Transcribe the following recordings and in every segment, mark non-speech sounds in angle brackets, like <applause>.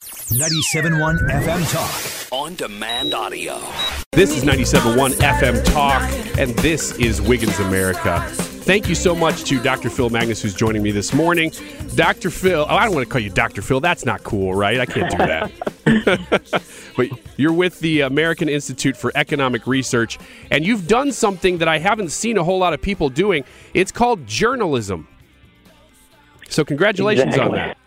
97.1 FM Talk. On demand audio. This is 97.1 FM Talk, and this is Wiggins America. Thank you so much to Dr. Phil Magness, who's joining me this morning. Dr. Phil, oh, I don't want to call you Dr. Phil. That's not cool, right? I can't do that. <laughs> but you're with the American Institute for Economic Research, and you've done something that I haven't seen a whole lot of people doing. It's called journalism. So, congratulations exactly. on that.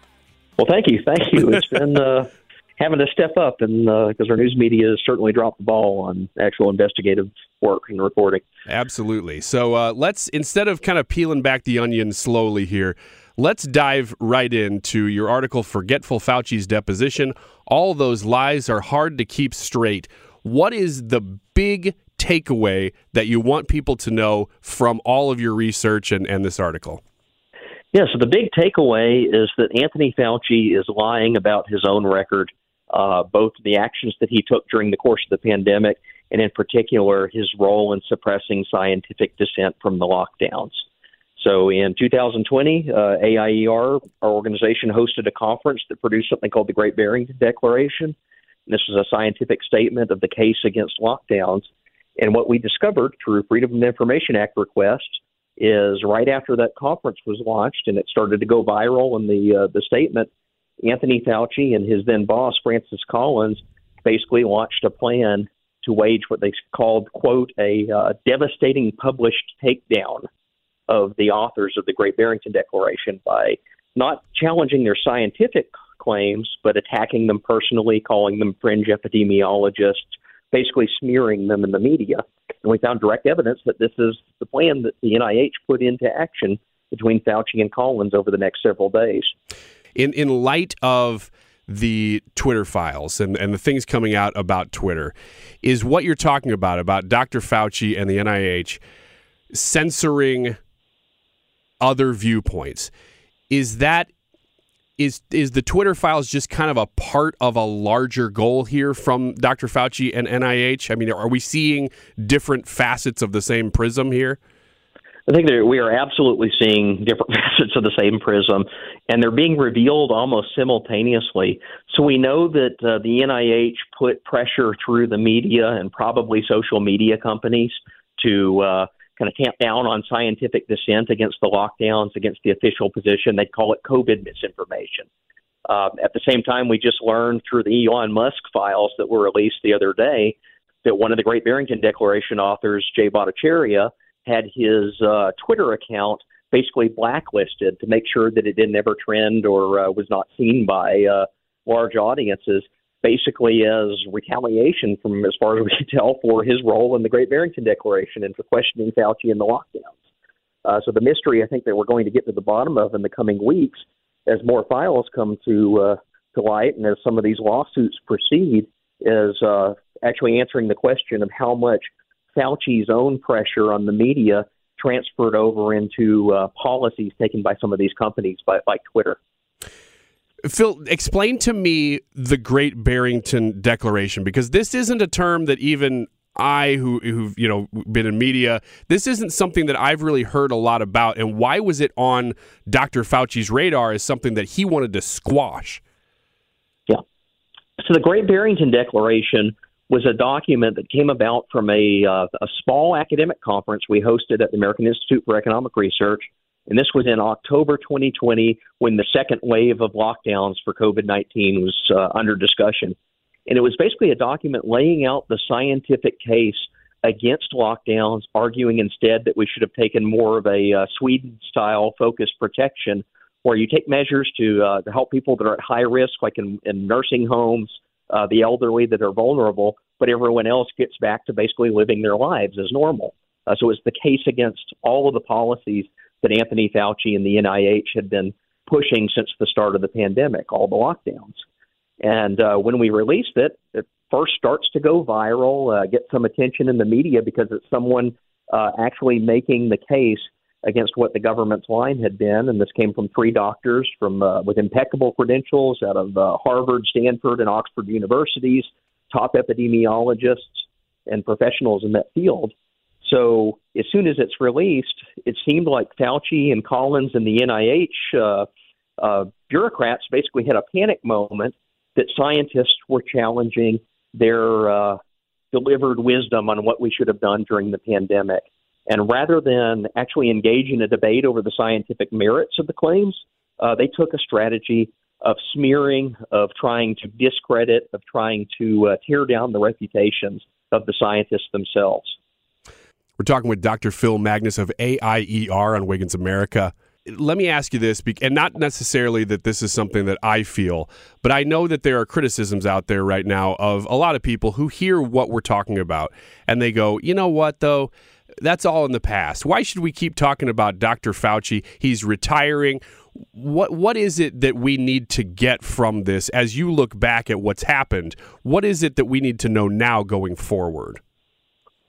Well, thank you, thank you. It's been uh, <laughs> having to step up, and because uh, our news media has certainly dropped the ball on actual investigative work and reporting. Absolutely. So uh, let's instead of kind of peeling back the onion slowly here, let's dive right into your article, "Forgetful Fauci's Deposition." All those lies are hard to keep straight. What is the big takeaway that you want people to know from all of your research and, and this article? Yeah, so the big takeaway is that Anthony Fauci is lying about his own record, uh, both the actions that he took during the course of the pandemic, and in particular, his role in suppressing scientific dissent from the lockdowns. So in 2020, uh, AIER, our organization, hosted a conference that produced something called the Great Barrington Declaration. This was a scientific statement of the case against lockdowns. And what we discovered through Freedom of Information Act requests is right after that conference was launched and it started to go viral in the uh, the statement, Anthony Fauci and his then boss Francis Collins basically launched a plan to wage what they called quote a uh, devastating published takedown of the authors of the Great Barrington Declaration by not challenging their scientific claims but attacking them personally, calling them fringe epidemiologists, basically smearing them in the media. And we found direct evidence that this is the plan that the NIH put into action between Fauci and Collins over the next several days. In in light of the Twitter files and, and the things coming out about Twitter, is what you're talking about, about Dr. Fauci and the NIH censoring other viewpoints. Is that is is the Twitter files just kind of a part of a larger goal here from Dr. Fauci and NIH? I mean, are we seeing different facets of the same prism here? I think that we are absolutely seeing different <laughs> facets of the same prism, and they're being revealed almost simultaneously. So we know that uh, the NIH put pressure through the media and probably social media companies to uh, kind of tamp down on scientific dissent against the lockdowns, against the official position. They call it COVID misinformation. Uh, at the same time, we just learned through the Elon Musk files that were released the other day that one of the Great Barrington Declaration authors, Jay Bhattacharya, had his uh, Twitter account basically blacklisted to make sure that it didn't ever trend or uh, was not seen by uh, large audiences basically as retaliation from, as far as we can tell, for his role in the Great Barrington Declaration and for questioning Fauci and the lockdowns. Uh, so the mystery I think that we're going to get to the bottom of in the coming weeks, as more files come to uh, to light and as some of these lawsuits proceed, is uh, actually answering the question of how much Fauci's own pressure on the media transferred over into uh, policies taken by some of these companies, by, like Twitter. Phil, explain to me the Great Barrington Declaration because this isn't a term that even I, who who've you know been in media, this isn't something that I've really heard a lot about. And why was it on Dr. Fauci's radar as something that he wanted to squash? Yeah. So the Great Barrington Declaration was a document that came about from a uh, a small academic conference we hosted at the American Institute for Economic Research and this was in October 2020 when the second wave of lockdowns for COVID 19 was uh, under discussion. And it was basically a document laying out the scientific case against lockdowns, arguing instead that we should have taken more of a uh, Sweden style focused protection where you take measures to, uh, to help people that are at high risk, like in, in nursing homes, uh, the elderly that are vulnerable, but everyone else gets back to basically living their lives as normal. Uh, so it's the case against all of the policies that Anthony Fauci and the NIH had been pushing since the start of the pandemic, all the lockdowns. And uh, when we released it, it first starts to go viral, uh, get some attention in the media because it's someone uh, actually making the case against what the government's line had been. And this came from three doctors from uh, with impeccable credentials out of uh, Harvard, Stanford, and Oxford universities, top epidemiologists and professionals in that field. So as soon as it's released, it seemed like Fauci and Collins and the NIH uh, uh, bureaucrats basically had a panic moment that scientists were challenging their uh, delivered wisdom on what we should have done during the pandemic. And rather than actually engage in a debate over the scientific merits of the claims, uh, they took a strategy of smearing, of trying to discredit, of trying to uh, tear down the reputations of the scientists themselves. We're talking with Dr. Phil Magness of AIER on Wiggins America. Let me ask you this, and not necessarily that this is something that I feel, but I know that there are criticisms out there right now of a lot of people who hear what we're talking about and they go, you know what, though? That's all in the past. Why should we keep talking about Dr. Fauci? He's retiring. What what is it that we need to get from this as you look back at what's happened? What is it that we need to know now going forward?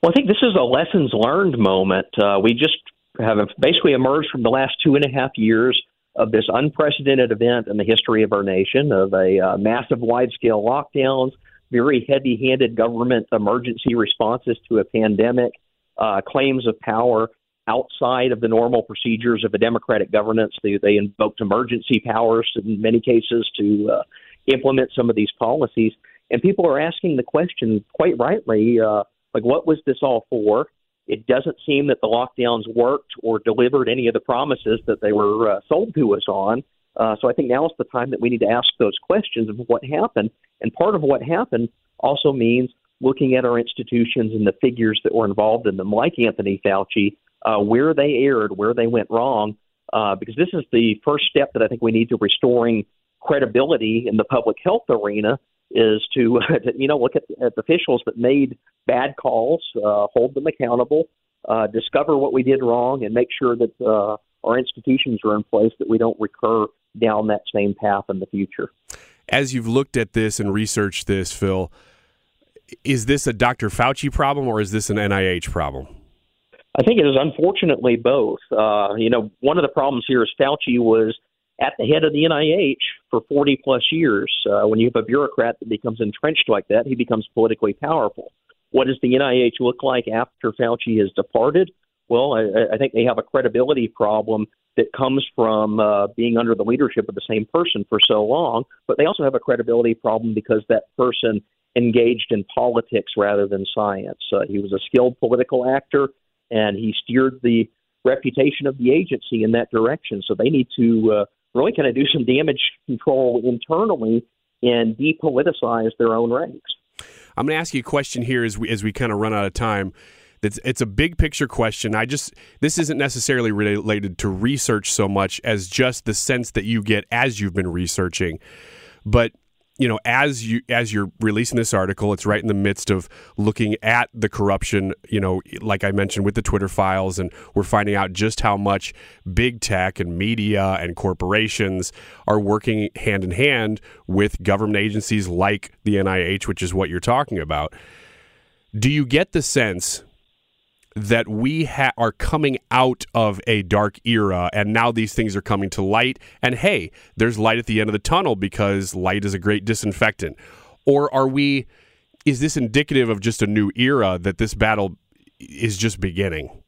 Well, I think this is a lessons learned moment. Uh, we just have basically emerged from the last two and a half years of this unprecedented event in the history of our nation of a uh, massive wide scale lockdowns, very heavy handed government emergency responses to a pandemic, uh, claims of power outside of the normal procedures of a democratic governance. They, they invoked emergency powers in many cases to uh, implement some of these policies. And people are asking the question, quite rightly, uh, like, what was this all for? It doesn't seem that the lockdowns worked or delivered any of the promises that they were uh, sold to us on. Uh, so I think now is the time that we need to ask those questions of what happened. And part of what happened also means looking at our institutions and the figures that were involved in them, like Anthony Fauci, uh, where they erred, where they went wrong, uh, because this is the first step that I think we need to restoring credibility in the public health arena is to, <laughs> you know look at, at officials that made bad calls, uh, hold them accountable, uh, discover what we did wrong, and make sure that uh, our institutions are in place that we don't recur down that same path in the future. As you've looked at this and researched this, Phil, is this a Dr. Fauci problem or is this an NIH problem? I think it is unfortunately both. Uh, you know, one of the problems here is Fauci was at the head of the NIH for 40 plus years. Uh, when you have a bureaucrat that becomes entrenched like that, he becomes politically powerful. What does the NIH look like after Fauci has departed? Well, I, I think they have a credibility problem that comes from uh, being under the leadership of the same person for so long, but they also have a credibility problem because that person engaged in politics rather than science. Uh, he was a skilled political actor, and he steered the reputation of the agency in that direction. So they need to uh, really kind of do some damage control internally and depoliticize their own ranks. I'm going to ask you a question here as we as we kind of run out of time. It's, it's a big picture question. I just this isn't necessarily related to research so much as just the sense that you get as you've been researching. But you know, as you as you're releasing this article, it's right in the midst of looking at the corruption. You know, like I mentioned with the Twitter files, and we're finding out just how much big tech and media and corporations are working hand in hand with government agencies like the NIH, which is what you're talking about. Do you get the sense that we ha- are coming out of a dark era and now these things are coming to light. And hey there's light at the end of the tunnel because light is a great disinfectant. Or are we is this indicative of just a new era that this battle is just beginning?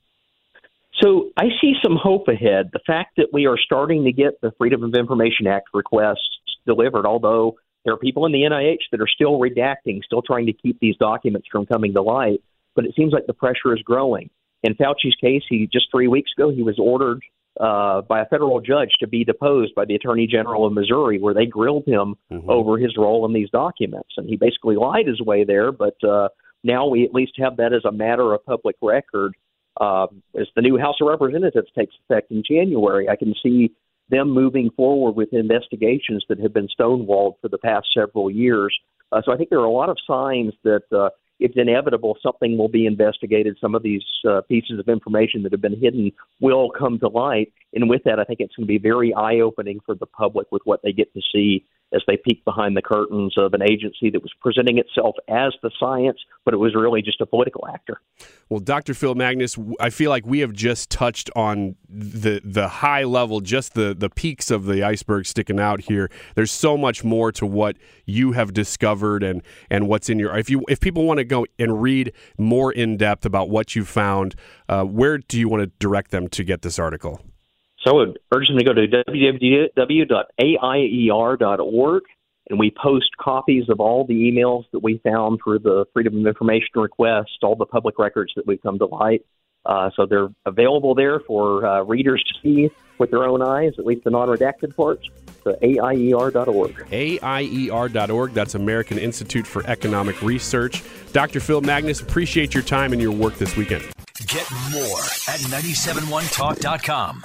So I see some hope ahead. The fact that we are starting to get the Freedom of Information Act requests delivered, although there are people in the NIH that are still redacting, still trying to keep these documents from coming to light but it seems like the pressure is growing. In Fauci's case, he just three weeks ago he was ordered uh, by a federal judge to be deposed by the Attorney General of Missouri, where they grilled him mm-hmm. over his role in these documents, and he basically lied his way there. But uh, now we at least have that as a matter of public record. Uh, as the new House of Representatives takes effect in January, I can see them moving forward with investigations that have been stonewalled for the past several years. Uh, so I think there are a lot of signs that uh, it's inevitable something will be investigated. Some of these uh, pieces of information that have been hidden will come to light. And with that, I think it's going to be very eye opening for the public with what they get to see as they peeked behind the curtains of an agency that was presenting itself as the science, but it was really just a political actor. Well, Dr. Phil Magness, I feel like we have just touched on the the high level, just the the peaks of the iceberg sticking out here. There's so much more to what you have discovered and and what's in your. If you if people want to go and read more in depth about what you found, uh, where do you want to direct them to get this article? So I would urge them to go to www.aier.org, and we post copies of all the emails that we found for the Freedom of Information request, all the public records that we've come to light. Uh, so they're available there for uh, readers to see with their own eyes, at least the non-redacted parts. So AIER.org. AIER.org. That's American Institute for Economic Research. Dr. Phil Magness, appreciate your time and your work this weekend. Get more at 971talk.com.